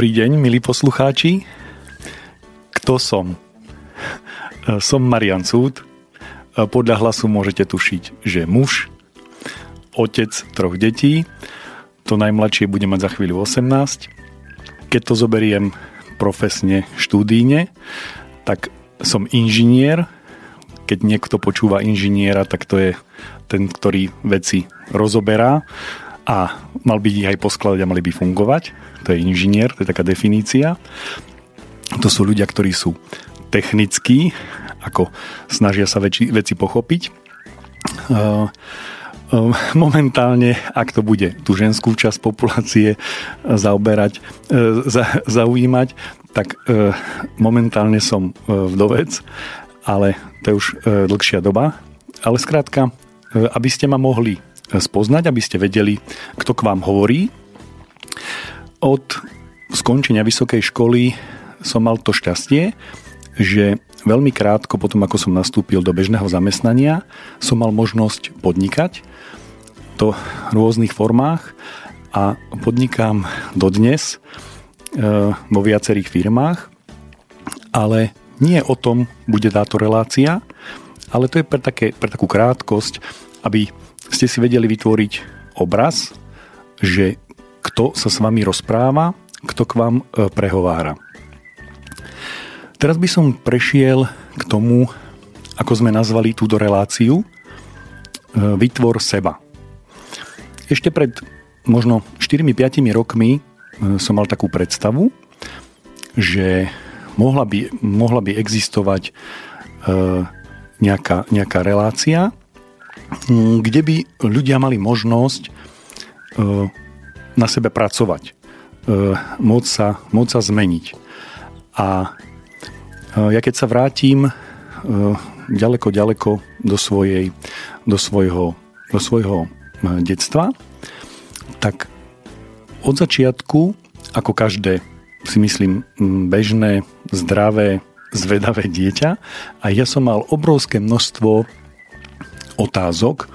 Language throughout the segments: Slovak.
Dobrý deň, milí poslucháči. Kto som? Som Marian Súd. Podľa hlasu môžete tušiť, že muž, otec troch detí, to najmladšie bude mať za chvíľu 18. Keď to zoberiem profesne, štúdíne, tak som inžinier. Keď niekto počúva inžiniera, tak to je ten, ktorý veci rozoberá a mal by ich aj poskladať a mali by fungovať to je inžinier, to je taká definícia. To sú ľudia, ktorí sú technickí, ako snažia sa veci, veci pochopiť. Uh, momentálne, ak to bude tú ženskú časť populácie zaoberať, za, zaujímať, tak momentálne som vdovec, ale to je už dlhšia doba. Ale skrátka, aby ste ma mohli spoznať, aby ste vedeli, kto k vám hovorí, od skončenia vysokej školy som mal to šťastie, že veľmi krátko potom, ako som nastúpil do bežného zamestnania, som mal možnosť podnikať to v rôznych formách a podnikám dodnes e, vo viacerých firmách, ale nie o tom bude táto relácia, ale to je pre, také, pre takú krátkosť, aby ste si vedeli vytvoriť obraz, že kto sa s vami rozpráva, kto k vám e, prehovára. Teraz by som prešiel k tomu, ako sme nazvali túto reláciu, e, vytvor seba. Ešte pred možno 4-5 rokmi e, som mal takú predstavu, že mohla by, mohla by existovať nejaká, nejaká relácia, kde by ľudia mali možnosť na sebe pracovať, e, môcť sa, môcť sa zmeniť. A e, ja keď sa vrátim e, ďaleko, ďaleko do, svojej, do, svojho, do svojho detstva, tak od začiatku, ako každé, si myslím, bežné, zdravé, zvedavé dieťa, a ja som mal obrovské množstvo otázok,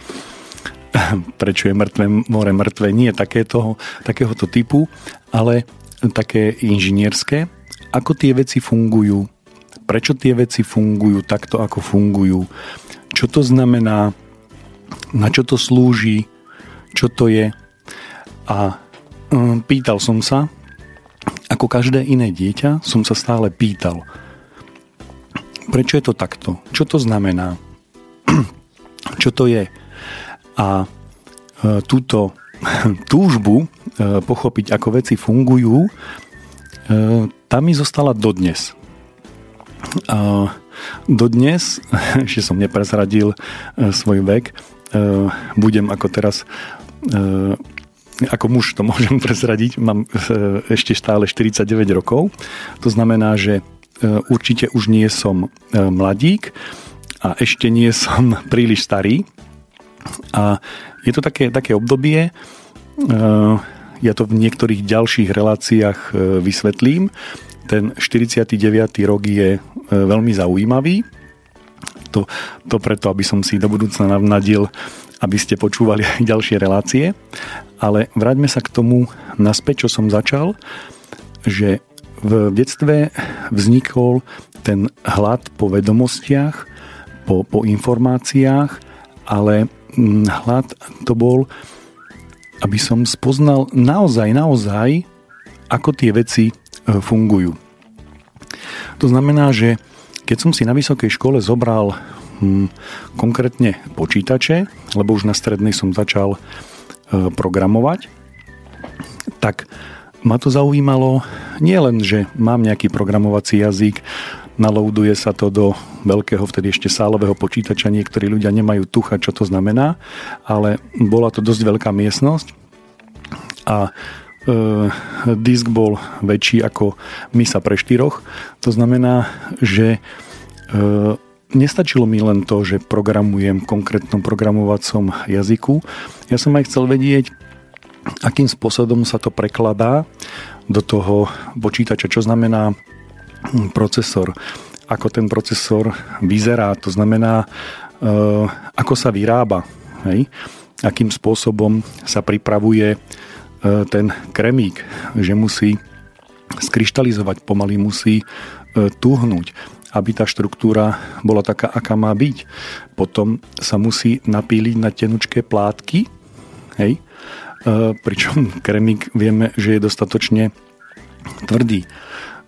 prečo je mŕtve more mŕtve, nie takéto, takéhoto typu, ale také inžinierské. Ako tie veci fungujú, prečo tie veci fungujú takto, ako fungujú, čo to znamená, na čo to slúži, čo to je. A um, pýtal som sa, ako každé iné dieťa, som sa stále pýtal, prečo je to takto, čo to znamená, čo to je, a e, túto túžbu e, pochopiť, ako veci fungujú, e, tá mi zostala dodnes. Dodnes, ešte som nepresradil svoj vek, budem ako teraz ako muž to môžem presradiť, mám ešte stále 49 rokov. To znamená, že určite už nie som mladík a ešte nie som príliš starý. A je to také, také obdobie, e, ja to v niektorých ďalších reláciách e, vysvetlím. Ten 49. rok je e, veľmi zaujímavý. To, to preto, aby som si do budúcna navnadil, aby ste počúvali aj ďalšie relácie. Ale vráťme sa k tomu naspäť, čo som začal, že v detstve vznikol ten hlad po vedomostiach, po, po informáciách, ale hlad to bol, aby som spoznal naozaj, naozaj, ako tie veci e, fungujú. To znamená, že keď som si na vysokej škole zobral hm, konkrétne počítače, lebo už na strednej som začal e, programovať, tak ma to zaujímalo nie len, že mám nejaký programovací jazyk, nalouduje sa to do veľkého, vtedy ešte sálového počítača. Niektorí ľudia nemajú tucha, čo to znamená, ale bola to dosť veľká miestnosť a e, disk bol väčší ako misa pre štyroch. To znamená, že e, nestačilo mi len to, že programujem v konkrétnom programovacom jazyku. Ja som aj chcel vedieť, akým spôsobom sa to prekladá do toho počítača, čo znamená procesor, ako ten procesor vyzerá, to znamená, e, ako sa vyrába, hej? akým spôsobom sa pripravuje e, ten kremík, že musí skryštalizovať, pomaly musí e, tuhnúť, aby tá štruktúra bola taká, aká má byť. Potom sa musí napíliť na tenučké plátky, hej? Pričom kremik vieme, že je dostatočne tvrdý.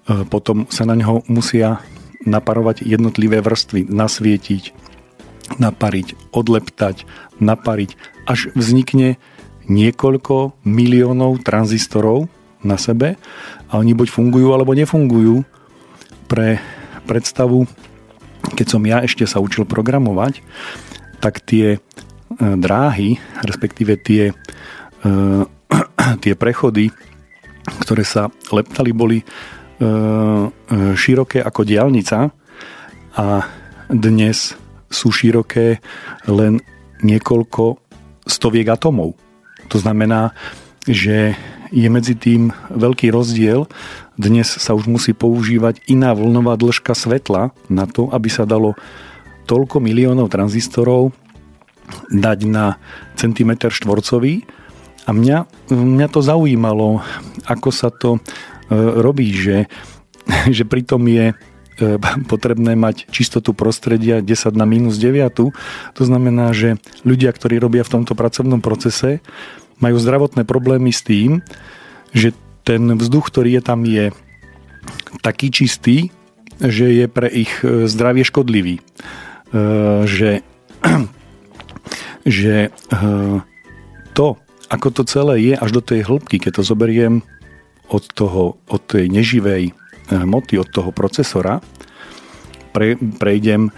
E, potom sa na neho musia naparovať jednotlivé vrstvy, nasvietiť, napariť, odleptať, napariť, až vznikne niekoľko miliónov tranzistorov na sebe a oni buď fungujú alebo nefungujú. Pre predstavu, keď som ja ešte sa učil programovať, tak tie e, dráhy, respektíve tie, e, tie prechody, ktoré sa leptali, boli široké ako diálnica a dnes sú široké len niekoľko stoviek atomov. To znamená, že je medzi tým veľký rozdiel. Dnes sa už musí používať iná vlnová dĺžka svetla na to, aby sa dalo toľko miliónov tranzistorov dať na centimetr štvorcový. A mňa, mňa to zaujímalo, ako sa to e, robí, že, že pritom je E, potrebné mať čistotu prostredia 10 na minus 9. To znamená, že ľudia, ktorí robia v tomto pracovnom procese, majú zdravotné problémy s tým, že ten vzduch, ktorý je tam, je taký čistý, že je pre ich e, zdravie škodlivý. E, že, že to, ako to celé je až do tej hĺbky, keď to zoberiem od, toho, od tej neživej hmoty od toho procesora, pre, prejdem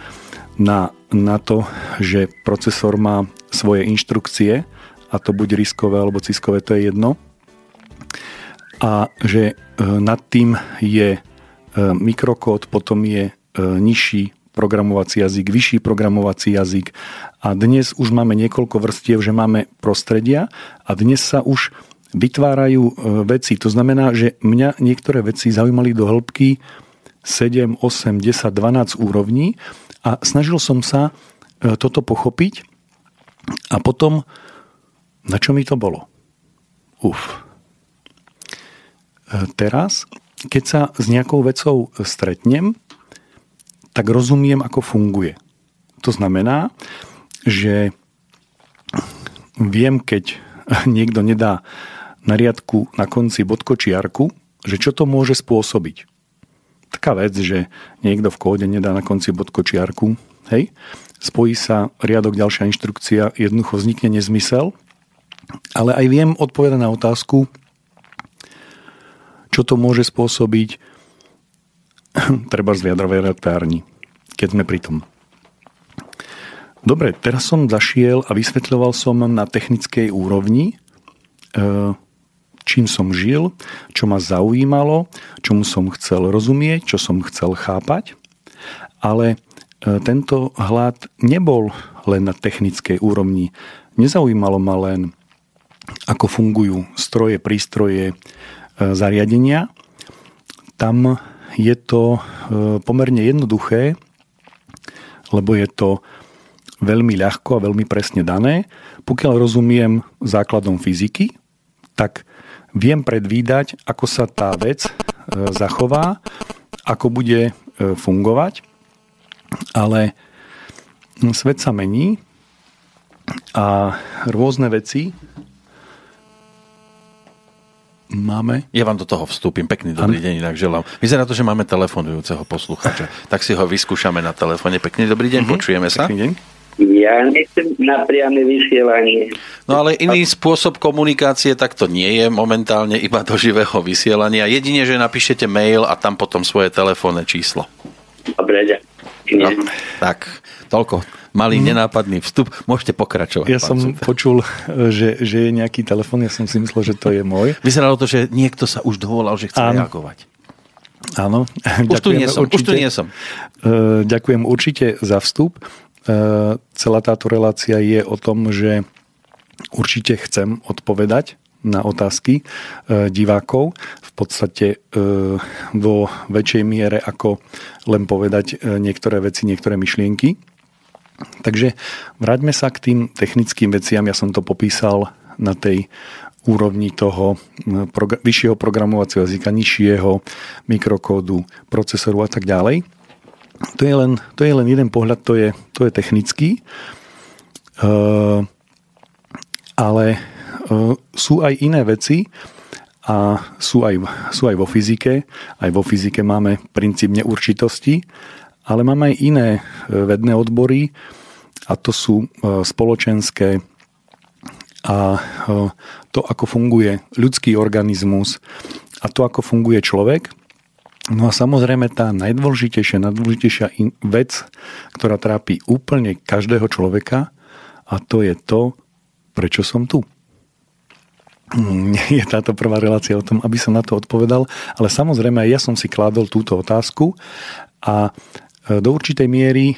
na, na to, že procesor má svoje inštrukcie a to buď riskové alebo ciskové, to je jedno. A že e, nad tým je e, mikrokód, potom je nižší programovací jazyk, vyšší programovací jazyk a dnes už máme niekoľko vrstiev, že máme prostredia a dnes sa už vytvárajú e, veci. To znamená, že mňa niektoré veci zaujímali do hĺbky 7, 8, 10, 12 úrovní a snažil som sa e, toto pochopiť a potom na čo mi to bolo? Uf. E, teraz, keď sa s nejakou vecou stretnem, tak rozumiem, ako funguje. To znamená, že viem, keď niekto nedá na riadku na konci bodkočiarku, že čo to môže spôsobiť. Taká vec, že niekto v kóde nedá na konci bodkočiarku, hej, spojí sa riadok, ďalšia inštrukcia, jednoducho vznikne nezmysel, ale aj viem odpovedať na otázku, čo to môže spôsobiť treba z jadrovej elektrárni, keď sme pri tom. Dobre, teraz som zašiel a vysvetľoval som na technickej úrovni, e, čím som žil, čo ma zaujímalo, čomu som chcel rozumieť, čo som chcel chápať. Ale e, tento hlad nebol len na technickej úrovni. Nezaujímalo ma len, ako fungujú stroje, prístroje, e, zariadenia. Tam je to e, pomerne jednoduché, lebo je to veľmi ľahko a veľmi presne dané. Pokiaľ rozumiem základom fyziky, tak viem predvídať, ako sa tá vec e, zachová, ako bude e, fungovať, ale svet sa mení a rôzne veci máme. Ja vám do toho vstúpim. Pekný dobrý an... deň, inak želám. Vyzerá to, že máme telefonujúceho poslucháča. Tak si ho vyskúšame na telefóne. Pekný dobrý deň, mm-hmm. počujeme sa. Pekný deň. Ja nechcem na priame vysielanie. No ale iný spôsob komunikácie takto nie je momentálne iba do živého vysielania. Jedine, že napíšete mail a tam potom svoje telefónne číslo. Dobre, ďakujem. No, tak, toľko. Malý, mm. nenápadný vstup. Môžete pokračovať. Ja som super. počul, že, že je nejaký telefon, ja som si myslel, že to je môj. Vyzeralo to, že niekto sa už dovolal, že chce Áno. reagovať. Áno. Už tu nie som. Určite, už tu nie som. Uh, ďakujem určite za vstup. E, celá táto relácia je o tom, že určite chcem odpovedať na otázky e, divákov. V podstate e, vo väčšej miere ako len povedať niektoré veci, niektoré myšlienky. Takže vráťme sa k tým technickým veciam. Ja som to popísal na tej úrovni toho vyššieho programovacieho jazyka, nižšieho mikrokódu, procesoru a tak ďalej. To je len, to je len jeden pohľad, to je, to je technický. Uh, ale uh, sú aj iné veci a sú aj, sú aj vo fyzike. Aj vo fyzike máme princíp neurčitosti, ale máme aj iné vedné odbory a to sú spoločenské a to, ako funguje ľudský organizmus a to, ako funguje človek. No a samozrejme tá najdôležitejšia, najdôležitejšia vec, ktorá trápi úplne každého človeka a to je to, prečo som tu. Nie je táto prvá relácia o tom, aby som na to odpovedal, ale samozrejme aj ja som si kládol túto otázku a e, do určitej miery e,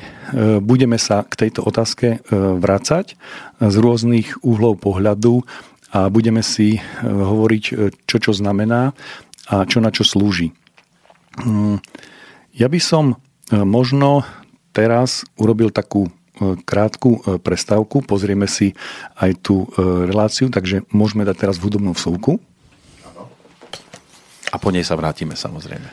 budeme sa k tejto otázke e, vrácať z rôznych uhlov pohľadu a budeme si hovoriť, čo čo znamená a čo na čo slúži. Mm, ja by som e, možno teraz urobil takú e, krátku e, prestávku, pozrieme si aj tú reláciu, takže môžeme dať teraz hudobnú vsúku. A po nej sa vrátime samozrejme.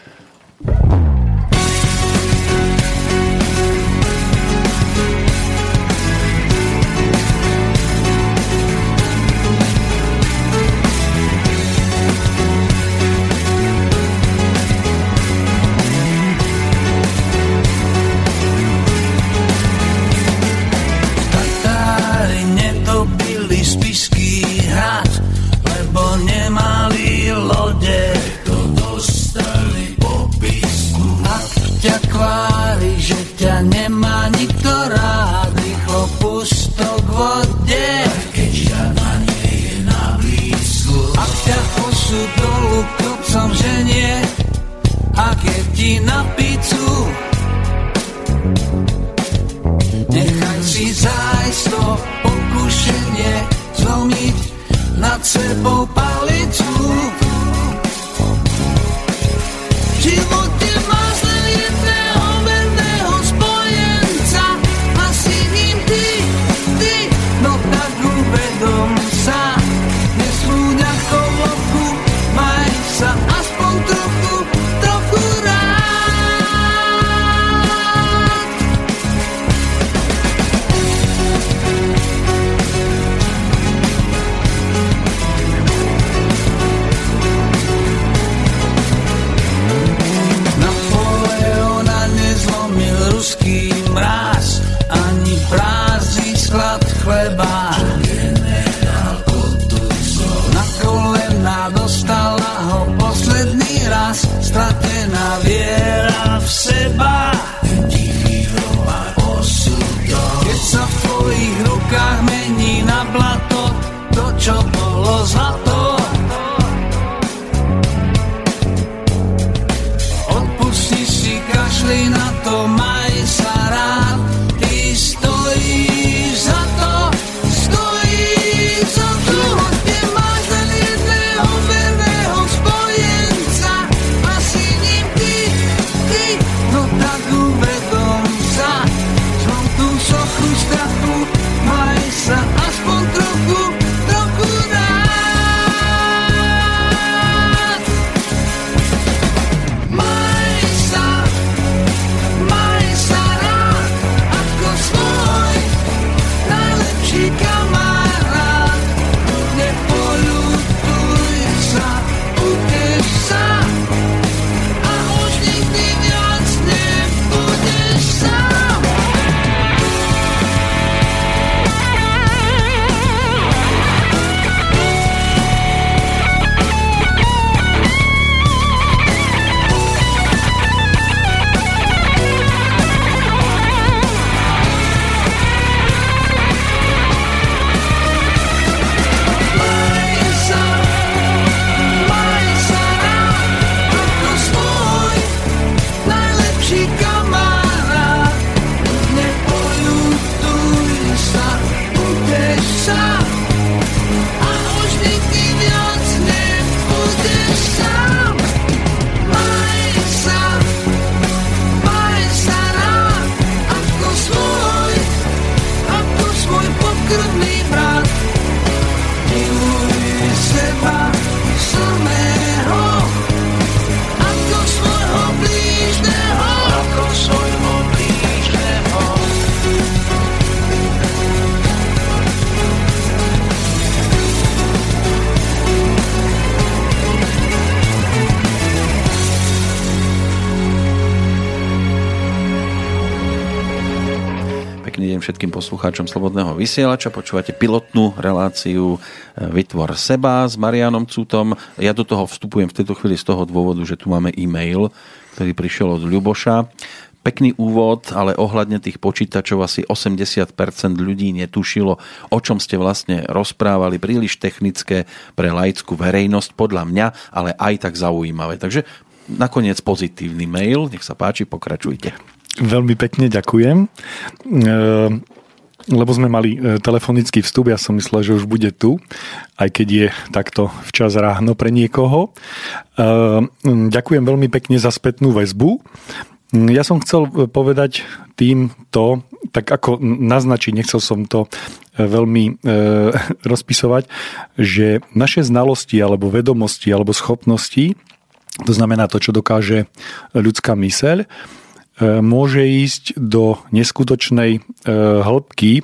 Poslucháčom Slobodného vysielača. Počúvate pilotnú reláciu e, Vytvor seba s Marianom Cutom. Ja do toho vstupujem v tejto chvíli z toho dôvodu, že tu máme e-mail, ktorý prišiel od Ľuboša. Pekný úvod, ale ohľadne tých počítačov asi 80% ľudí netušilo, o čom ste vlastne rozprávali. Príliš technické pre laickú verejnosť, podľa mňa, ale aj tak zaujímavé. Takže nakoniec pozitívny mail. Nech sa páči, pokračujte. Veľmi pekne ďakujem. E, lebo sme mali e, telefonický vstup, ja som myslel, že už bude tu, aj keď je takto včas ráno pre niekoho. E, ďakujem veľmi pekne za spätnú väzbu. Ja som chcel povedať týmto, tak ako naznačiť, nechcel som to veľmi e, rozpisovať, že naše znalosti alebo vedomosti alebo schopnosti, to znamená to, čo dokáže ľudská myseľ, E, môže ísť do neskutočnej e, hĺbky e,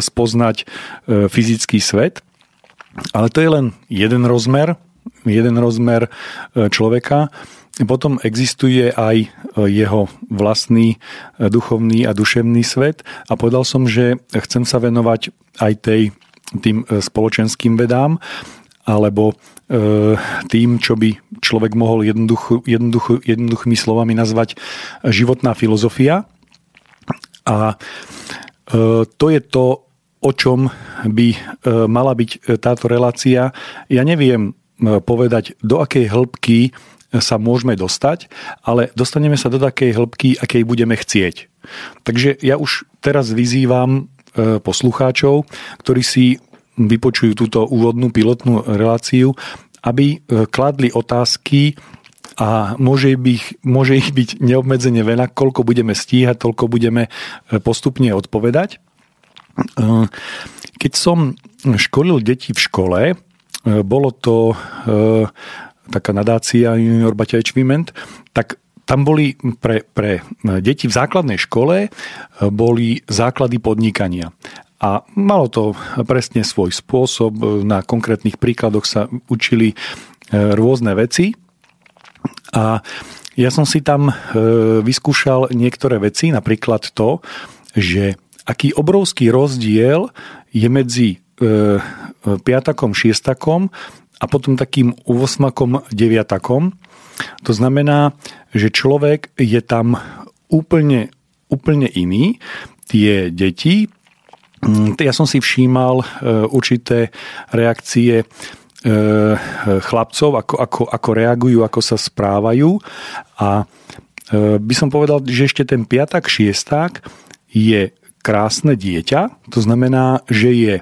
spoznať fyzický svet, ale to je len jeden rozmer, jeden rozmer človeka. Potom existuje aj jeho vlastný duchovný a duševný svet a povedal som, že chcem sa venovať aj tej, tým spoločenským vedám alebo E, tým, čo by človek mohol jednoducho, jednoducho, jednoduchými slovami nazvať životná filozofia. A e, to je to, o čom by e, mala byť táto relácia. Ja neviem povedať, do akej hĺbky sa môžeme dostať, ale dostaneme sa do takej hĺbky, akej budeme chcieť. Takže ja už teraz vyzývam poslucháčov, ktorí si vypočujú túto úvodnú pilotnú reláciu, aby e, kladli otázky a môže ich, môže ich byť neobmedzene veľa, koľko budeme stíhať, toľko budeme e, postupne odpovedať. E, keď som školil deti v škole, bolo to taká nadácia Junior Baťa Achievement, tak tam boli pre, pre deti v základnej škole boli základy podnikania. A malo to presne svoj spôsob, na konkrétnych príkladoch sa učili e, rôzne veci. A ja som si tam e, vyskúšal niektoré veci, napríklad to, že aký obrovský rozdiel je medzi e, piatakom, šiestakom a potom takým osmakom, deviatakom. To znamená, že človek je tam úplne, úplne iný. Tie deti ja som si všímal e, určité reakcie e, chlapcov, ako, ako, ako reagujú, ako sa správajú a e, by som povedal, že ešte ten piatak, šiesták je krásne dieťa, to znamená, že je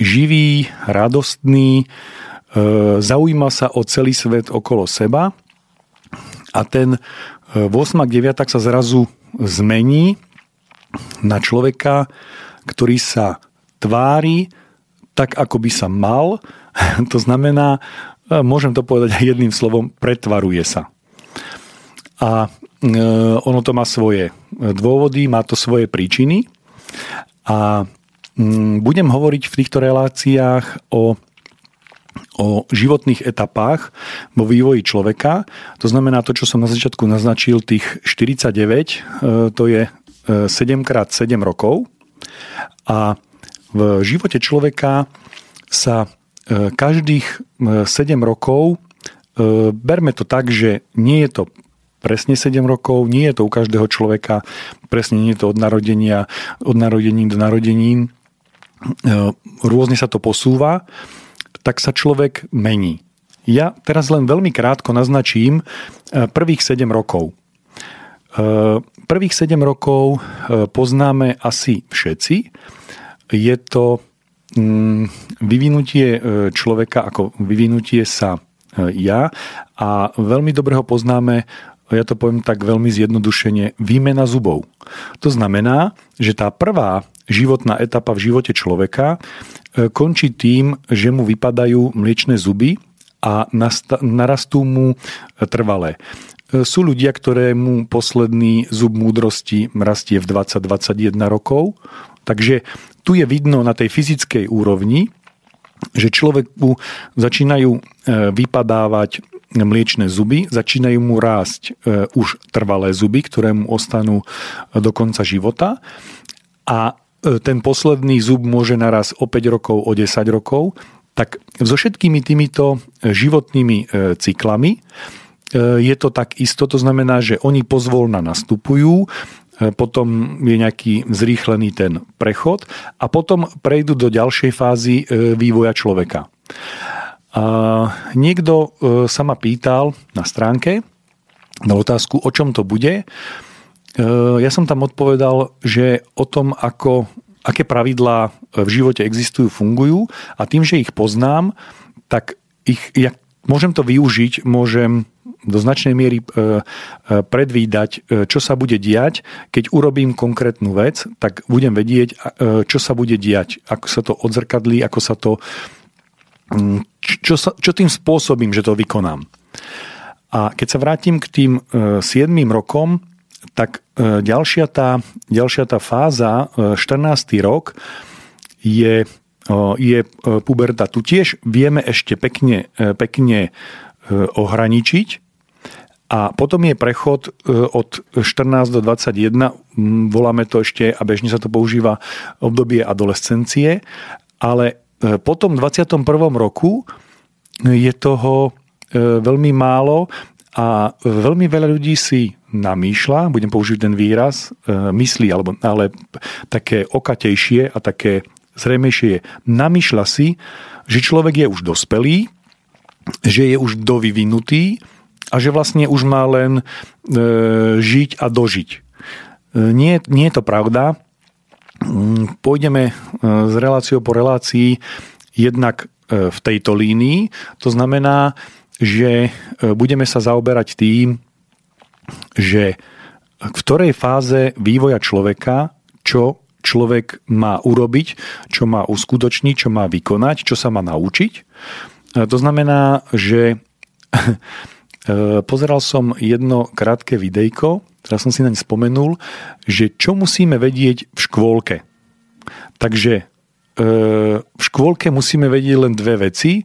živý, radostný, zaujíma sa o celý svet okolo seba a ten 8. 9. sa zrazu zmení na človeka, ktorý sa tvári tak, ako by sa mal. To znamená, e, môžem to povedať aj jedným slovom, pretvaruje sa. A e, ono to má svoje dôvody, má to svoje príčiny. A mm, budem hovoriť v týchto reláciách o o životných etapách vo vývoji človeka. To znamená to, čo som na začiatku naznačil, tých 49, e, to je 7x7 rokov a v živote človeka sa e, každých 7 e, rokov e, berme to tak, že nie je to presne 7 rokov, nie je to u každého človeka, presne nie je to od narodenia, od narodení do narodení, rôzne sa to posúva, tak sa človek mení. Ja teraz len veľmi krátko naznačím prvých 7 rokov. Prvých 7 rokov e, poznáme asi všetci. Je to mm, vyvinutie e, človeka ako vyvinutie sa ja a veľmi dobre ho poznáme ja to poviem tak veľmi zjednodušene, výmena zubov. To znamená, že tá prvá životná etapa v živote človeka končí tým, že mu vypadajú mliečne zuby a narastú mu trvalé. Sú ľudia, ktorému posledný zub múdrosti rastie v 20-21 rokov, takže tu je vidno na tej fyzickej úrovni, že človeku začínajú e, vypadávať mliečne zuby, začínajú mu rásť e, už trvalé zuby, ktoré mu ostanú do konca života. A ten posledný zub môže naraz o 5 rokov, o 10 rokov, tak so všetkými týmito životnými cyklami je to tak isto, to znamená, že oni pozvolna nastupujú, potom je nejaký zrýchlený ten prechod a potom prejdú do ďalšej fázy vývoja človeka. A niekto e, sa ma pýtal na stránke na otázku, o čom to bude. E, ja som tam odpovedal, že o tom, ako, aké pravidlá v živote existujú, fungujú a tým, že ich poznám, tak ich, ja môžem to využiť, môžem do značnej miery e, predvídať, čo sa bude diať. Keď urobím konkrétnu vec, tak budem vedieť, čo sa bude diať, ako sa to odzrkadlí, ako sa to Mm, čo, sa, čo tým spôsobím, že to vykonám. A keď sa vrátim k tým 7 e, rokom, tak e, ďalšia tá, ďalšia tá fáza, 14. E, rok, je, je puberta. Tu tiež vieme ešte pekne, pekne ohraničiť, a potom je prechod od 14 do 21, voláme to ešte, a bežne sa to používa obdobie adolescencie, ale E, po tom 21. roku je toho e, veľmi málo a veľmi veľa ľudí si namýšľa, budem použiť ten výraz, e, myslí, alebo, ale také okatejšie a také zrejmejšie namýšľa si, že človek je už dospelý, že je už dovyvinutý a že vlastne už má len žiť a dožiť. Nie, nie je to pravda. Mm, pôjdeme e, z reláciou po relácii jednak e, v tejto línii. To znamená, že e, budeme sa zaoberať tým, že v ktorej fáze vývoja človeka, čo človek má urobiť, čo má uskutočniť, čo má vykonať, čo sa má naučiť. To znamená, že pozeral som jedno krátke videjko, teraz som si naň spomenul, že čo musíme vedieť v škôlke. Takže e, v škôlke musíme vedieť len dve veci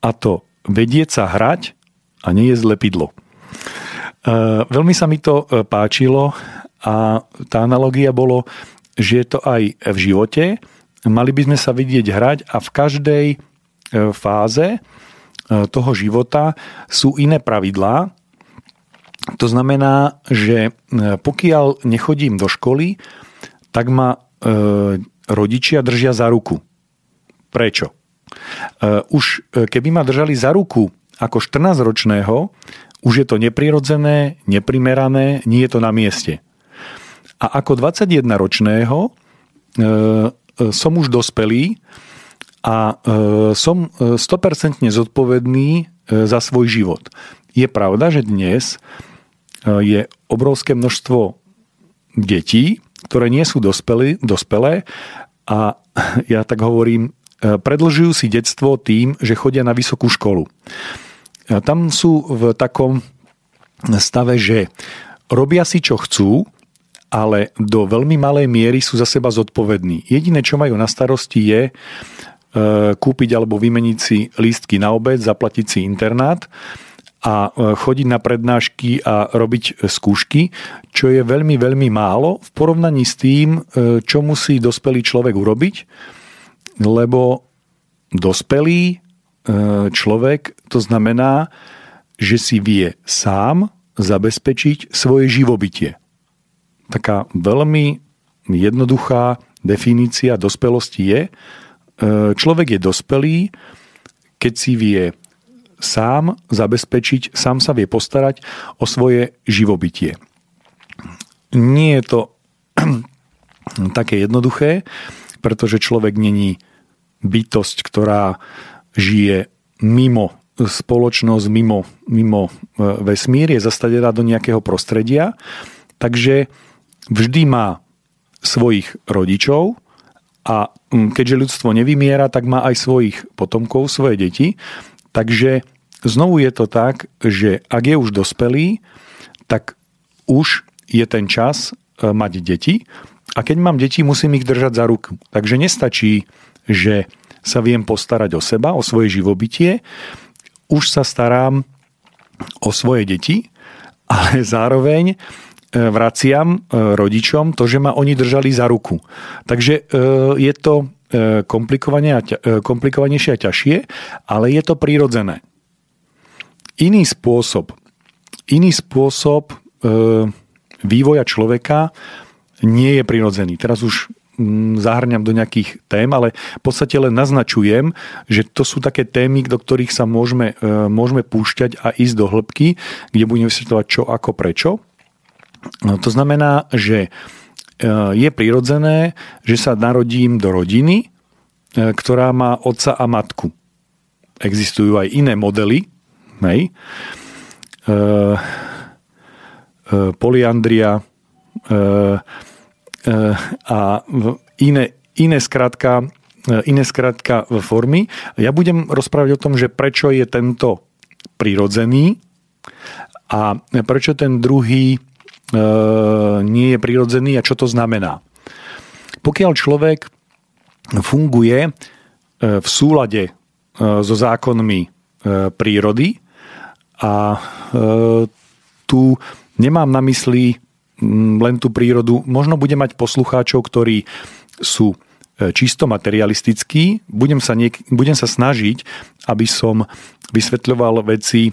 a to vedieť sa hrať a nie je lepidlo. E, veľmi sa mi to e, páčilo a tá analogia bolo, že je to aj v živote. Mali by sme sa vidieť hrať a v každej fáze toho života sú iné pravidlá, to znamená, že e, pokiaľ nechodím do školy, tak ma e, rodičia držia za ruku. Prečo? E, už keby ma držali za ruku ako 14-ročného, už je to neprirodzené, neprimerané, nie je to na mieste. A ako 21-ročného som už dospelý a som 100% zodpovedný za svoj život. Je pravda, že dnes je obrovské množstvo detí, ktoré nie sú dospelí, dospelé a ja tak hovorím, e, predlžujú si detstvo tým, že chodia na vysokú školu. E, tam sú v takom stave, že robia si čo chcú, ale do veľmi malej miery sú za seba zodpovední. Jediné, čo majú na starosti je e, kúpiť alebo vymeniť si lístky na obed, zaplatiť si internát a e, chodiť na prednášky a robiť skúšky, čo je veľmi, veľmi málo v porovnaní s tým, e, čo musí dospelý človek urobiť, lebo dospelý e, človek to znamená, že si vie sám zabezpečiť svoje živobytie. Taká veľmi jednoduchá definícia dospelosti je, človek je dospelý, keď si vie sám zabezpečiť, sám sa vie postarať o svoje živobytie. Nie je to také jednoduché, pretože človek není bytosť, ktorá žije mimo spoločnosť, mimo, mimo e, vesmír, je zastadená do nejakého prostredia, takže vždy má svojich rodičov a keďže ľudstvo nevymiera, tak má aj svojich potomkov, svoje deti. Takže znovu je to tak, že ak je už dospelý, tak už je ten čas e, mať deti. A keď mám deti, musím ich držať za ruku. Takže nestačí, že sa viem postarať o seba, o svoje živobytie, už sa starám o svoje deti, ale zároveň vraciam rodičom to, že ma oni držali za ruku. Takže je to komplikovanejšie a ťažšie, ale je to prírodzené. Iný spôsob, iný spôsob vývoja človeka nie je prirodzený. Teraz už Mm, zahrňam do nejakých tém, ale v podstate len naznačujem, že to sú také témy, do ktorých sa môžeme, e, môžeme púšťať a ísť do hĺbky, kde budeme vysvetľovať čo, ako, prečo. No, to znamená, že e, je prirodzené, že sa narodím do rodiny, e, ktorá má otca a matku. Existujú aj iné modely, hej? poliandria, Eh, a iné, iné skratka iné skratka formy. Ja budem rozprávať o tom, že prečo je tento prirodzený a prečo ten druhý nie je prirodzený a čo to znamená. Pokiaľ človek funguje v súlade so zákonmi prírody a tu nemám na mysli len tú prírodu. Možno budem mať poslucháčov, ktorí sú e, čisto materialistickí. Budem sa, niek- budem sa snažiť, aby som vysvetľoval veci e,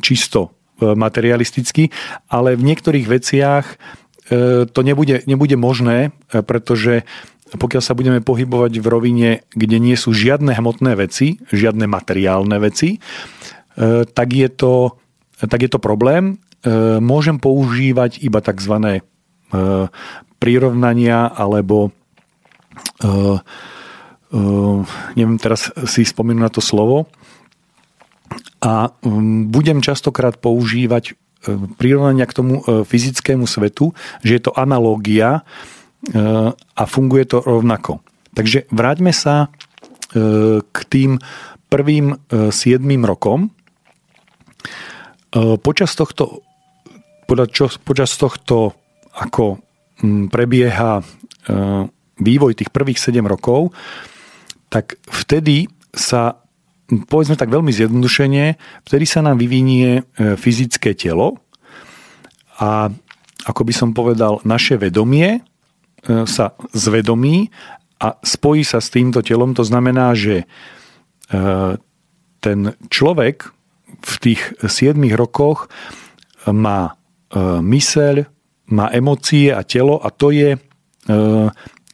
čisto e, materialisticky, ale v niektorých veciach to nebude, nebude možné, pretože pokiaľ sa budeme pohybovať v rovine, kde nie sú žiadne hmotné veci, žiadne materiálne veci, tak je to, tak je to problém E, môžem používať iba tzv. E, prirovnania alebo e, neviem teraz si spomínať na to slovo a budem častokrát používať prirovnania k tomu fyzickému svetu, že je to analógia a funguje to rovnako. Takže vráťme sa k tým prvým 7 rokom. Počas tohto počas tohto, ako mm, prebieha e, vývoj tých prvých 7 rokov, tak vtedy sa, povedzme tak veľmi zjednodušene, vtedy sa nám vyvinie e, fyzické telo a ako by som povedal, naše vedomie e, sa zvedomí a spojí sa s týmto telom. To znamená, že ten človek v tých 7 rokoch má E, myseľ, má emócie a telo a to je e,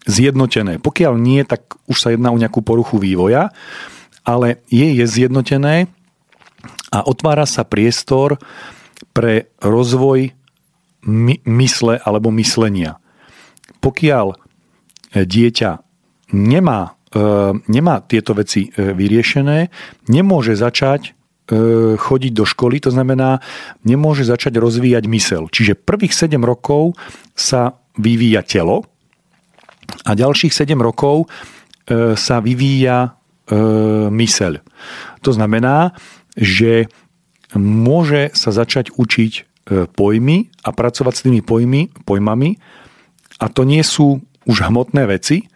zjednotené. Pokiaľ nie, tak už sa jedná o nejakú poruchu vývoja, ale je, je zjednotené a otvára sa priestor pre rozvoj my, mysle alebo myslenia. Pokiaľ e, dieťa nemá, nemá tieto veci vyriešené, nemôže začať E, chodiť do školy, to znamená, nemôže začať rozvíjať mysel. Čiže prvých 7 rokov sa vyvíja telo a ďalších 7 rokov e, sa vyvíja e, myseľ. To znamená, že môže sa začať učiť pojmy a pracovať s tými pojmy, pojmami a to nie sú už hmotné veci,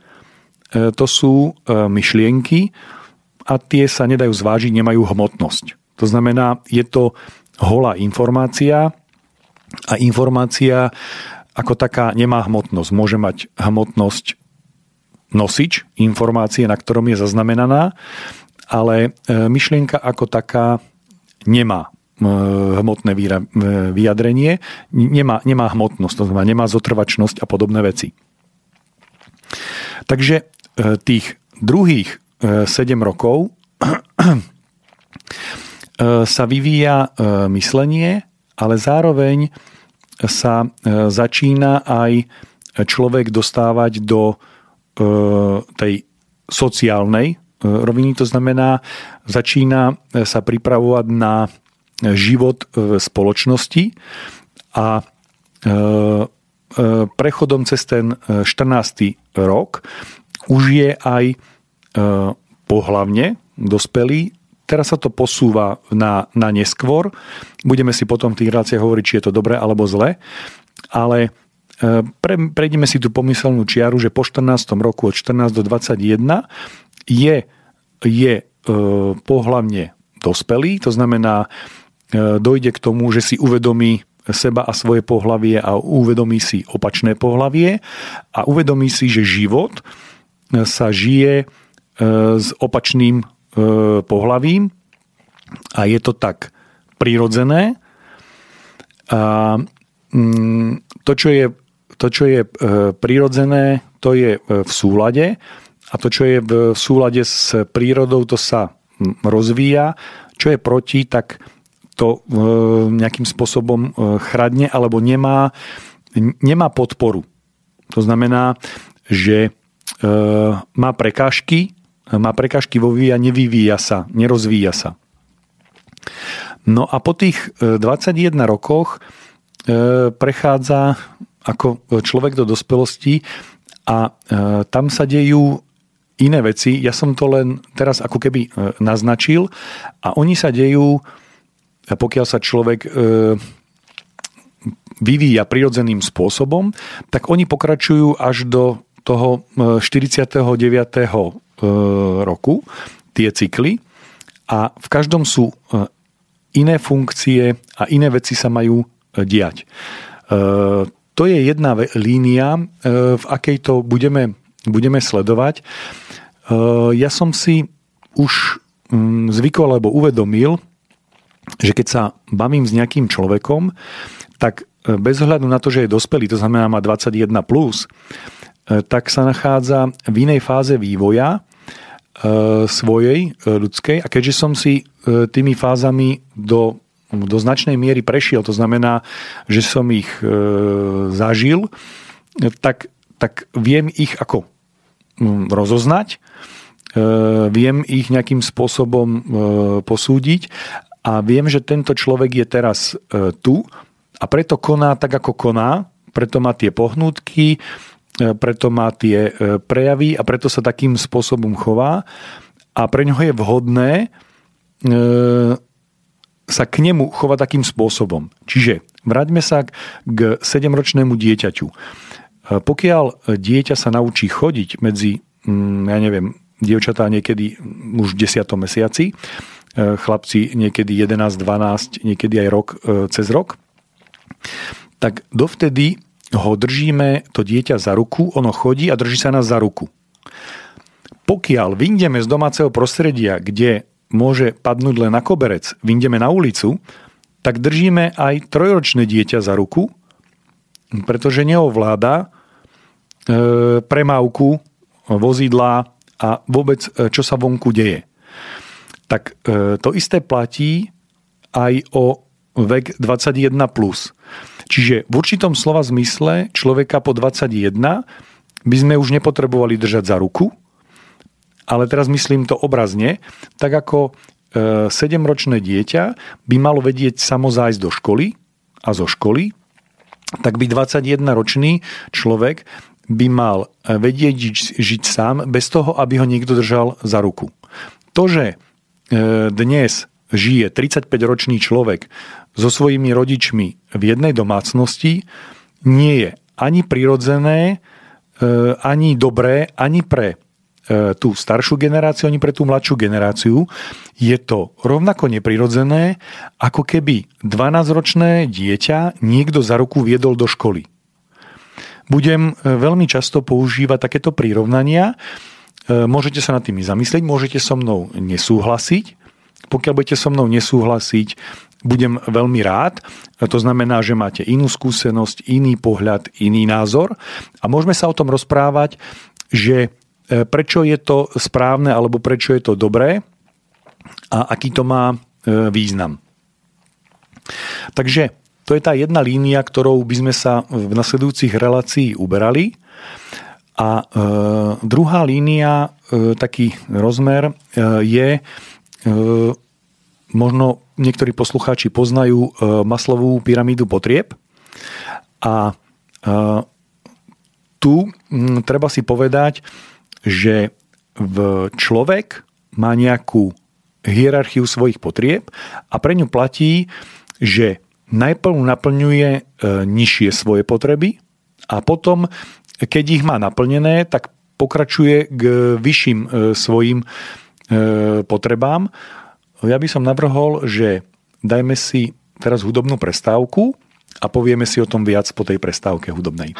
to sú myšlienky a tie sa nedajú zvážiť, nemajú hmotnosť. To znamená, je to holá informácia a informácia ako taká nemá hmotnosť. Môže mať hmotnosť nosič informácie, na ktorom je zaznamenaná, ale e, myšlienka ako taká nemá e, hmotné e, vyjadrenie, nemá, nemá hmotnosť, to znamená nemá zotrvačnosť a podobné veci. Takže tých druhých 7 rokov sa vyvíja myslenie, ale zároveň sa začína aj človek dostávať do tej sociálnej roviny, to znamená, začína sa pripravovať na život v spoločnosti a prechodom cez ten 14. rok už je aj pohlavne dospelý Teraz sa to posúva na, na neskôr. Budeme si potom v tých reláciách hovoriť, či je to dobré alebo zle. Ale e, pre, prejdeme si tú pomyselnú čiaru, že po 14. roku od 14 do 21 je, je e, pohlavne dospelý, to znamená, e, dojde k tomu, že si uvedomí seba a svoje pohlavie a uvedomí si opačné pohlavie a uvedomí si, že život sa žije s opačným pohlavím a je to tak prirodzené. A mm, to, čo je, to, čo je prirodzené, to je v súlade a to, čo je v súlade s prírodou, to sa rozvíja. Čo je proti, tak to e, nejakým spôsobom e, chradne alebo nemá, nemá podporu. To znamená, že e, má prekážky, má prekážky vo vývia, nevyvíja sa, nerozvíja sa. No a po tých 21 rokoch prechádza ako človek do dospelosti a tam sa dejú iné veci. Ja som to len teraz ako keby e, naznačil a oni sa dejú, pokiaľ sa človek e, vyvíja prirodzeným spôsobom, tak oni pokračujú až do toho 49. E, roku, tie cykly a v každom sú iné funkcie a iné veci sa majú diať. To je jedna línia, v akej to budeme, budeme sledovať. Eh, ja som si už mm, zvykol alebo uvedomil, že keď sa bavím s nejakým človekom, tak eh, bez ohľadu na to, že je dospelý, to znamená má 21+, plus, tak sa nachádza v inej fáze vývoja svojej ľudskej a keďže som si tými fázami do, do značnej miery prešiel, to znamená, že som ich zažil, tak, tak viem ich ako mm, rozoznať E, viem ich nejakým spôsobom e, posúdiť a viem, že tento človek je teraz e, tu a preto koná tak, ako koná, preto má tie pohnutky, preto má tie prejavy a preto sa takým spôsobom chová a pre ňoho je vhodné sa k nemu chovať takým spôsobom. Čiže vráťme sa k 7-ročnému dieťaťu. Pokiaľ dieťa sa naučí chodiť medzi, mm, ja neviem, dievčatá niekedy už v 10. mesiaci, e, chlapci niekedy 11, 12, niekedy aj rok e, cez rok, tak dovtedy ho držíme, to dieťa za ruku, ono chodí a drží sa nás za ruku. Pokiaľ vyjdeme z domáceho prostredia, kde môže padnúť len na koberec, vyjdeme na ulicu, tak držíme aj trojročné dieťa za ruku, pretože neovláda e, premávku vozidla, a vôbec e, čo sa vonku deje. Tak e, to isté platí aj o vek 21+. Plus. Čiže v určitom slova zmysle človeka po 21 by sme už nepotrebovali držať za ruku, ale teraz myslím to obrazne, tak ako 7-ročné e, dieťa by malo vedieť samo zájsť do školy a zo školy, tak by 21-ročný človek by mal eh, vedieť žiť, žiť sám bez toho, aby ho niekto držal za ruku. To, že eh, dnes žije 35-ročný človek so svojimi rodičmi v jednej domácnosti, nie je ani prirodzené, ani dobré, ani pre tú staršiu generáciu, ani pre tú mladšiu generáciu. Je to rovnako neprirodzené, ako keby 12-ročné dieťa niekto za ruku viedol do školy budem e, veľmi často používať takéto prirovnania. E, môžete sa nad tými zamyslieť, môžete so mnou nesúhlasiť. Pokiaľ budete so mnou nesúhlasiť, budem veľmi rád. E, to znamená, že máte inú skúsenosť, iný pohľad, iný názor a môžeme sa o tom rozprávať, že prečo je to správne alebo prečo je to dobré a aký to má význam. Takže to je tá jedna línia, ktorou by sme sa v nasledujúcich relácií uberali. A e, druhá línia, e, taký rozmer, e, je, e, možno niektorí poslucháči poznajú e, maslovú pyramídu potrieb. A e, tu m, treba si povedať, že v človek má nejakú hierarchiu svojich potrieb a pre ňu platí, že najprv naplňuje e, nižšie svoje potreby a potom, keď ich má naplnené, tak pokračuje k vyšším e, svojim e, potrebám. Ja by som navrhol, že dajme si teraz hudobnú prestávku a povieme si o tom viac po tej prestávke hudobnej.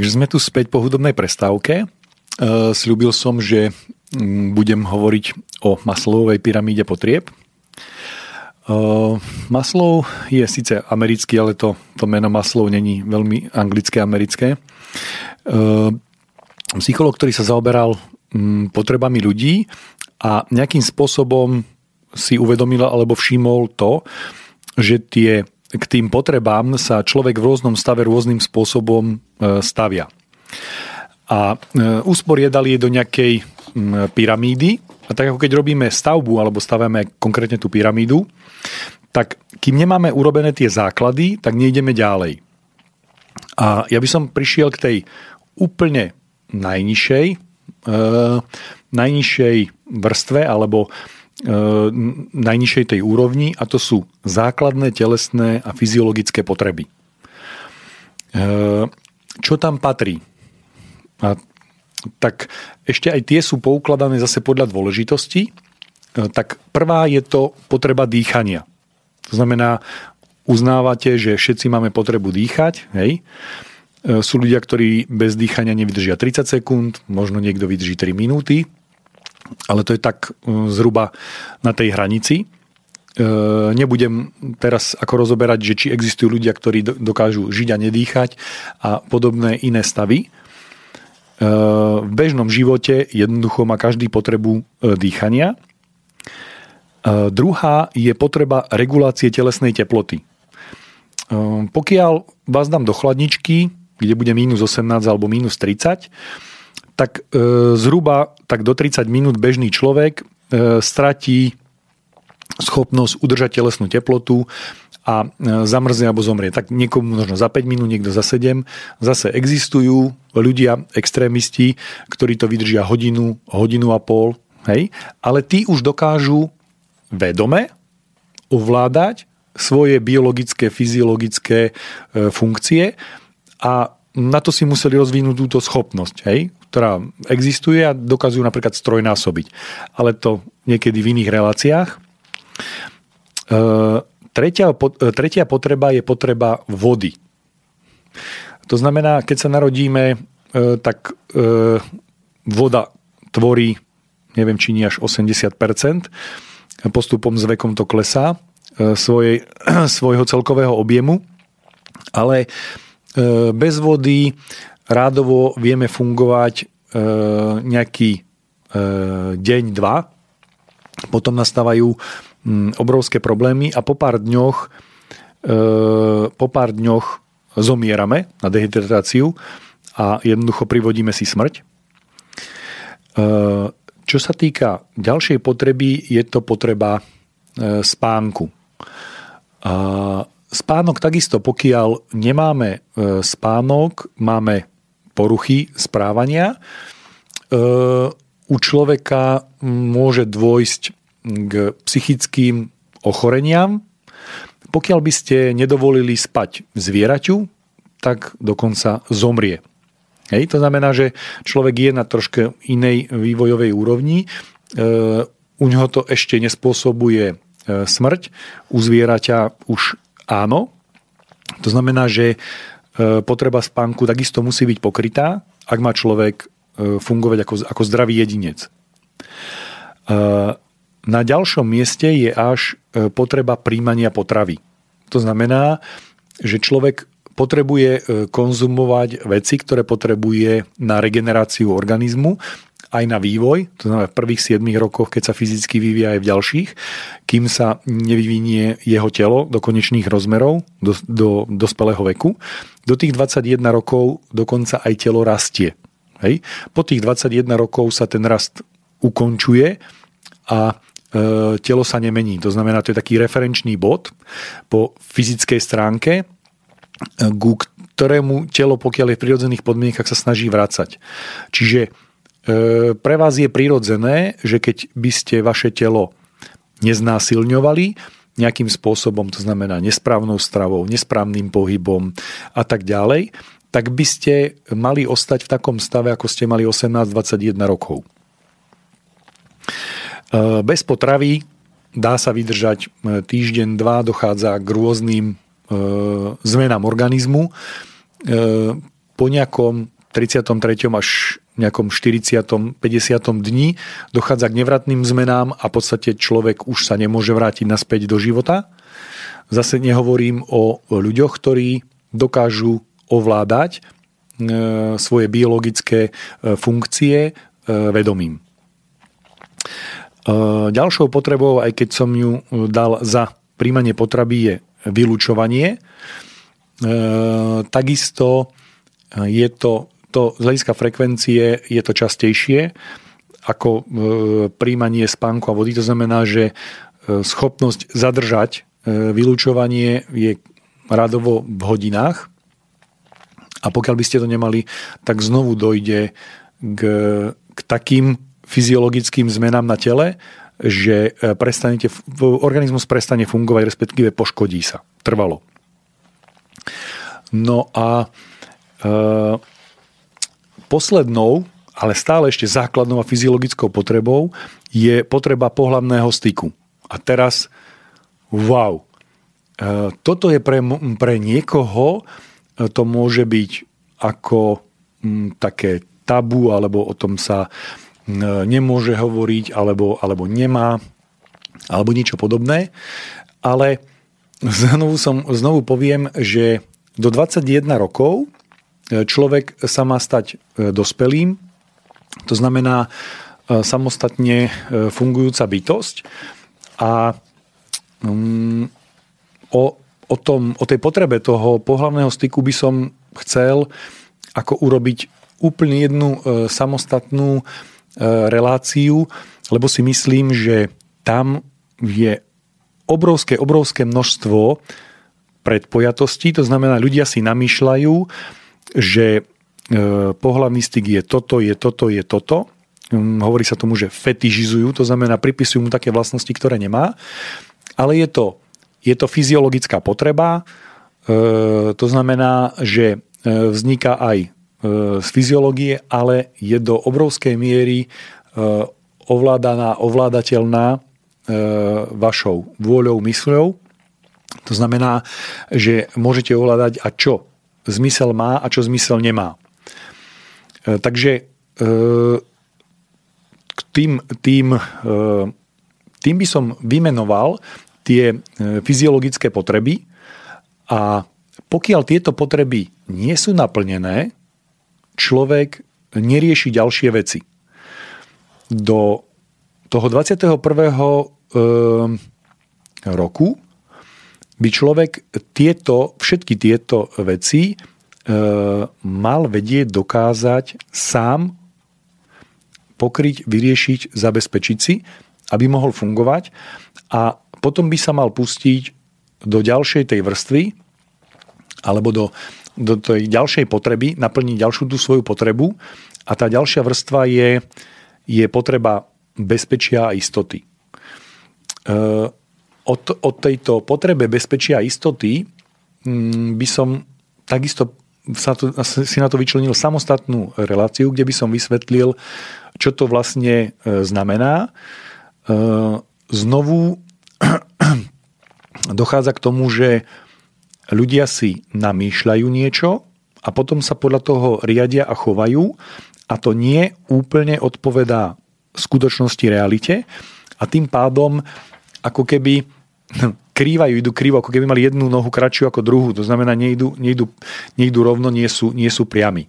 Takže sme tu späť po hudobnej prestávke. Uh, Sľúbil som, že um, budem hovoriť o Maslowovej pyramíde potrieb. Uh, Maslow je síce americký, ale to, to meno Maslow není veľmi anglické, americké. Uh, psycholog, ktorý sa zaoberal um, potrebami ľudí a nejakým spôsobom si uvedomil alebo všimol to, že tie k tým potrebám sa človek v rôznom stave rôznym spôsobom e, stavia. A e, usporiadali je do nejakej pyramídy a tak ako keď robíme stavbu alebo stavíme konkrétne tú pyramídu, tak kým nemáme urobené tie základy, tak nejdeme ďalej. A ja by som prišiel k tej úplne najnižšej, e, najnižšej vrstve alebo najnižšej tej úrovni a to sú základné telesné a fyziologické potreby. E, čo tam patrí? A tak ešte aj tie sú poukladané zase podľa dôležitosti. E, tak prvá je to potreba dýchania. To znamená, uznávate, že všetci máme potrebu dýchať, hej? Sú ľudia, ktorí bez dýchania nevydržia 30 sekúnd, možno niekto vydrží 3 minúty, ale to je tak e, zhruba na tej hranici. E, nebudem teraz ako rozoberať, že či existujú ľudia, ktorí dokážu žiť a nedýchať a podobné iné stavy. E, v bežnom živote jednoducho má každý potrebu dýchania. Druhá je potreba regulácie telesnej teploty. Pokiaľ vás dám do chladničky, kde bude minus 18 alebo minus 30, tak e, zhruba tak do 30 minút bežný človek stratí schopnosť udržať telesnú teplotu a zamrzne alebo zomrie. Tak niekomu možno za 5 minút, niekto za 7. Zase existujú ľudia, extrémisti, ktorí to vydržia hodinu, hodinu a pol, hej? ale tí už dokážu vedome ovládať svoje biologické, fyziologické funkcie a na to si museli rozvinúť túto schopnosť, hej, ktorá existuje a dokazujú napríklad strojnásobiť. Ale to niekedy v iných reláciách. E, tretia, e, tretia potreba je potreba vody. To znamená, keď sa narodíme, e, tak voda tvorí, neviem, či nie až 80%, postupom s vekom to klesá svojej, svojho celkového objemu, ale bez vody rádovo vieme fungovať e, nejaký e, deň, dva, potom nastávajú mm, obrovské problémy a po pár dňoch po pár dňoch zomierame na dehydratáciu a jednoducho privodíme si smrť. Čo sa týka ďalšej potreby, je to potreba spánku. Spánok takisto, pokiaľ nemáme e, spánok, máme poruchy správania, e, u človeka môže dôjsť k psychickým ochoreniam. Pokiaľ by ste nedovolili spať zvieraťu, tak dokonca zomrie. Hej, to znamená, že človek je na troške inej vývojovej úrovni. E, u ňoho to ešte nespôsobuje smrť, u zvieraťa už áno. To znamená, že e, potreba spánku takisto musí byť pokrytá, ak má človek e, fungovať ako, ako zdravý jedinec. E, na ďalšom mieste je až potreba príjmania potravy. To znamená, že človek potrebuje konzumovať veci, ktoré potrebuje na regeneráciu organizmu aj na vývoj, to znamená v prvých 7 rokoch, keď sa fyzicky vyvíja aj v ďalších, kým sa nevyvinie jeho telo do konečných rozmerov, do, do dospelého veku. Do tých 21 rokov dokonca aj telo rastie. Hej? Po tých 21 rokov sa ten rast ukončuje a e, telo sa nemení. To znamená, to je taký referenčný bod po fyzickej stránke, e, ku ktorému telo, pokiaľ je v prirodzených podmienkach, sa snaží vrácať. Čiže E, pre vás je prirodzené, že keď by ste vaše telo neznásilňovali nejakým spôsobom, to znamená nesprávnou stravou, nesprávnym pohybom a tak ďalej, tak by ste mali ostať v takom stave, ako ste mali 18-21 rokov. E, bez potravy dá sa vydržať e, týždeň, dva, dochádza k rôznym zmenám organizmu. Po nejakom 33. až nejakom 40. 50. dni dochádza k nevratným zmenám a v podstate človek už sa nemôže vrátiť naspäť do života. Zase nehovorím o ľuďoch, ktorí dokážu ovládať e, svoje biologické e, funkcie e, vedomím. Ďalšou potrebou, aj keď som ju dal za príjmanie potraby, je vylúčovanie. Takisto je to to z hľadiska frekvencie je to častejšie ako e, príjmanie spánku a vody. To znamená, že e, schopnosť zadržať e, vylúčovanie je radovo v hodinách a pokiaľ by ste to nemali, tak znovu dojde k, k takým fyziologickým zmenám na tele, že prestanete, organizmus prestane fungovať, respektíve poškodí sa. Trvalo. No a Poslednou, ale stále ešte základnou a fyziologickou potrebou je potreba pohľadného styku. A teraz, wow, e, toto je pre, pre niekoho, e, to môže byť ako také tabu, alebo o tom sa nemôže hovoriť, alebo, alebo nemá, alebo niečo podobné. Ale znovu, som, znovu poviem, že do 21 rokov človek sa má stať e, dospelým, to znamená e, samostatne e, fungujúca bytosť a mm, o, o, tom, o tej potrebe toho pohľavného styku by som chcel ako urobiť úplne jednu samostatnú reláciu, lebo si myslím, že tam je obrovské, obrovské množstvo predpojatostí, to znamená, ľudia si namýšľajú, že e, pohľavný styk je toto, je toto, je toto. Hm, hovorí sa tomu, že fetižizujú, to znamená, pripisujú mu také vlastnosti, ktoré nemá. Ale je to, je to fyziologická potreba, e, to znamená, že e, vzniká aj z fyziológie, ale je do obrovskej miery ovládaná, ovládateľná vašou vôľou, mysľou to znamená, že môžete ovládať a čo zmysel má a čo zmysel nemá. E, takže e, tým, tým, e, tým by som vymenoval tie fyziologické potreby a pokiaľ tieto potreby nie sú naplnené, človek nerieši ďalšie veci. Do toho 21. roku by človek tieto, všetky tieto veci e, mal vedieť dokázať sám pokryť, vyriešiť, zabezpečiť si, aby mohol fungovať a potom by sa mal pustiť do ďalšej tej vrstvy alebo do, do tej ďalšej potreby, naplniť ďalšiu tú svoju potrebu a tá ďalšia vrstva je, je potreba bezpečia a istoty. E, od, od tejto potrebe bezpečia a istoty mm, by som takisto sa to, si na to vyčlenil samostatnú reláciu, kde by som vysvetlil, čo to vlastne e, znamená. E, znovu dochádza k tomu, že ľudia si namýšľajú niečo a potom sa podľa toho riadia a chovajú a to nie úplne odpovedá skutočnosti realite a tým pádom ako keby krývajú, idú krivo, ako keby mali jednu nohu kratšiu ako druhú. To znamená, nejdu, nejdu, nejdu rovno, nie sú, nie sú priami.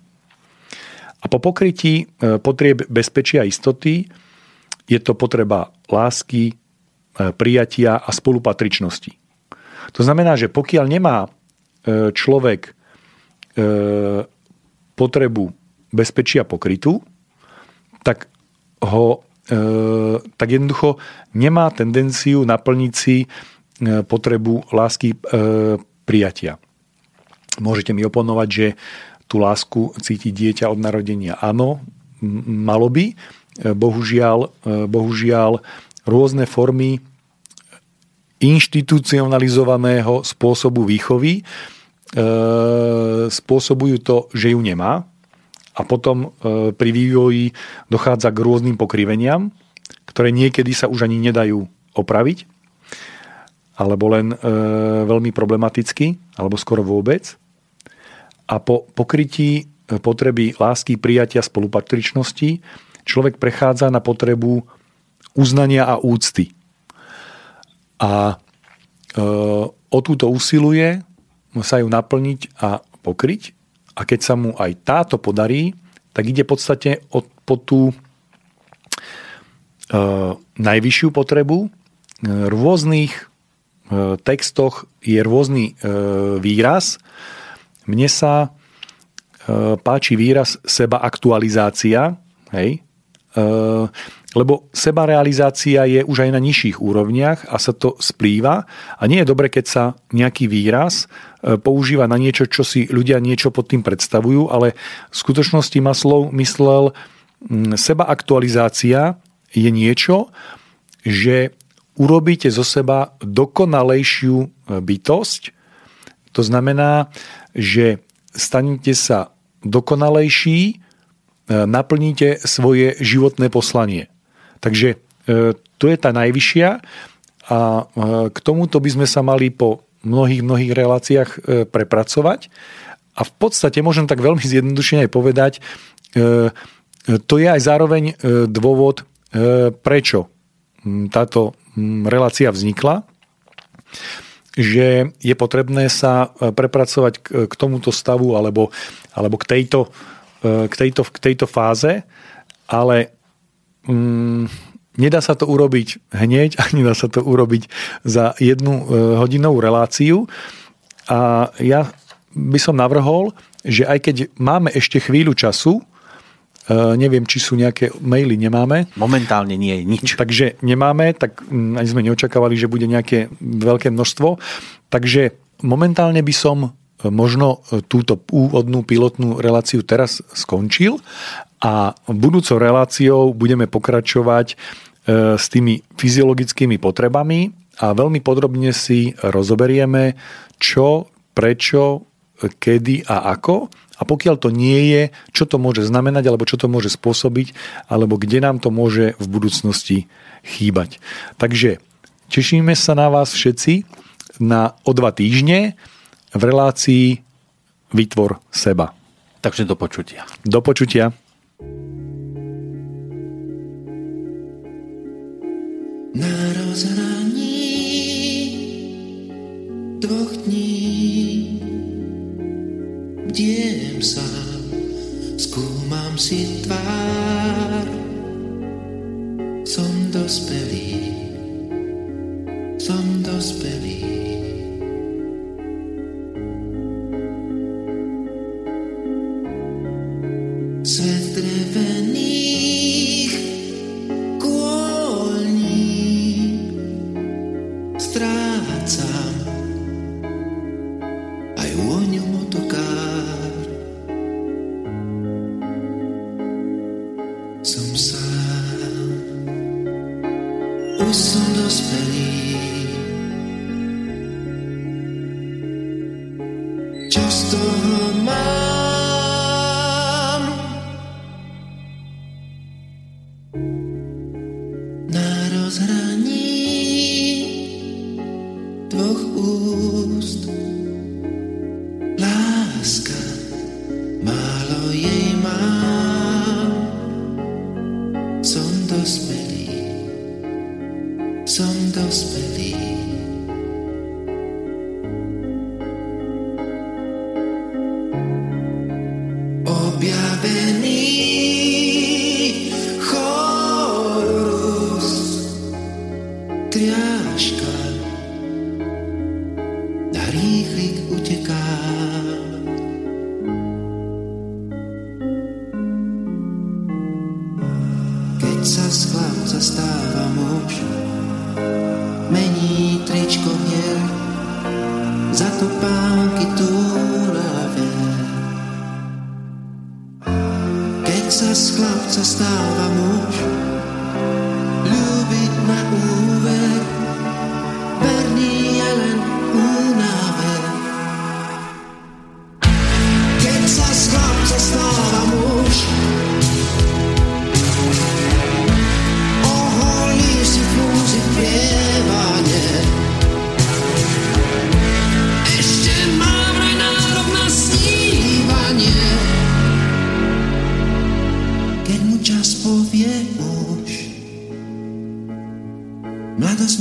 A po pokrytí e, potrieb bezpečia a istoty je to potreba lásky, e, prijatia a spolupatričnosti. To znamená, že pokiaľ nemá e, človek potrebu bezpečia pokrytú, tak ho tak jednoducho nemá tendenciu naplniť si e, potrebu lásky e, prijatia. Môžete mi oponovať, že tú lásku cíti dieťa od narodenia. Áno, malo by. Bohužiaľ, bohužiaľ rôzne formy inštitucionalizovaného spôsobu výchovy spôsobujú to, že ju nemá a potom e, pri vývoji dochádza k rôznym pokriveniam, ktoré niekedy sa už ani nedajú opraviť, alebo len e, veľmi problematicky, alebo skoro vôbec. A po pokrytí e, potreby lásky, prijatia, spolupatričnosti človek prechádza na potrebu uznania a úcty. A o túto usiluje sa ju naplniť a pokryť a keď sa mu aj táto podarí, tak ide v podstate od, po tú e, najvyššiu potrebu. E, v rôznych e, textoch je rôzny e, výraz. Mne sa e, páči výraz seba aktualizácia, hej? E, lebo sebarealizácia je už aj na nižších úrovniach a sa to splýva a nie je dobre, keď sa nejaký výraz používa na niečo, čo si ľudia niečo pod tým predstavujú, ale v skutočnosti Maslov myslel, seba aktualizácia je niečo, že urobíte zo seba dokonalejšiu e, bytosť. To znamená, že stanete sa dokonalejší, e, naplníte svoje životné poslanie. Takže e, to je tá najvyššia a e, k tomuto by sme sa mali po mnohých, mnohých reláciách e, prepracovať. A v podstate môžem tak veľmi zjednodušene aj povedať, to je aj zároveň dôvod, prečo táto relácia vznikla, že je potrebné sa prepracovať k tomuto stavu alebo, alebo k, tejto, k, tejto, k tejto fáze, ale nedá sa to urobiť hneď a nedá sa to urobiť za jednu e, hodinovú reláciu. A ja by som navrhol, že aj keď máme ešte chvíľu času, neviem, či sú nejaké maily, nemáme. Momentálne nie je nič. Takže nemáme, tak mm, ani sme neočakávali, že bude nejaké veľké množstvo. Takže momentálne by som e, možno e, túto úvodnú pilotnú reláciu teraz skončil a budúcou reláciou budeme pokračovať s tými fyziologickými potrebami a veľmi podrobne si rozoberieme, čo, prečo, kedy a ako a pokiaľ to nie je, čo to môže znamenať, alebo čo to môže spôsobiť, alebo kde nám to môže v budúcnosti chýbať. Takže tešíme sa na vás všetci na o dva týždne v relácii Vytvor seba. Takže do počutia. Do počutia. Na rozhraní dvoch dní bdiem sám, skúmam si tvár. Som dospelý, som dospelý.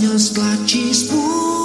meus latis por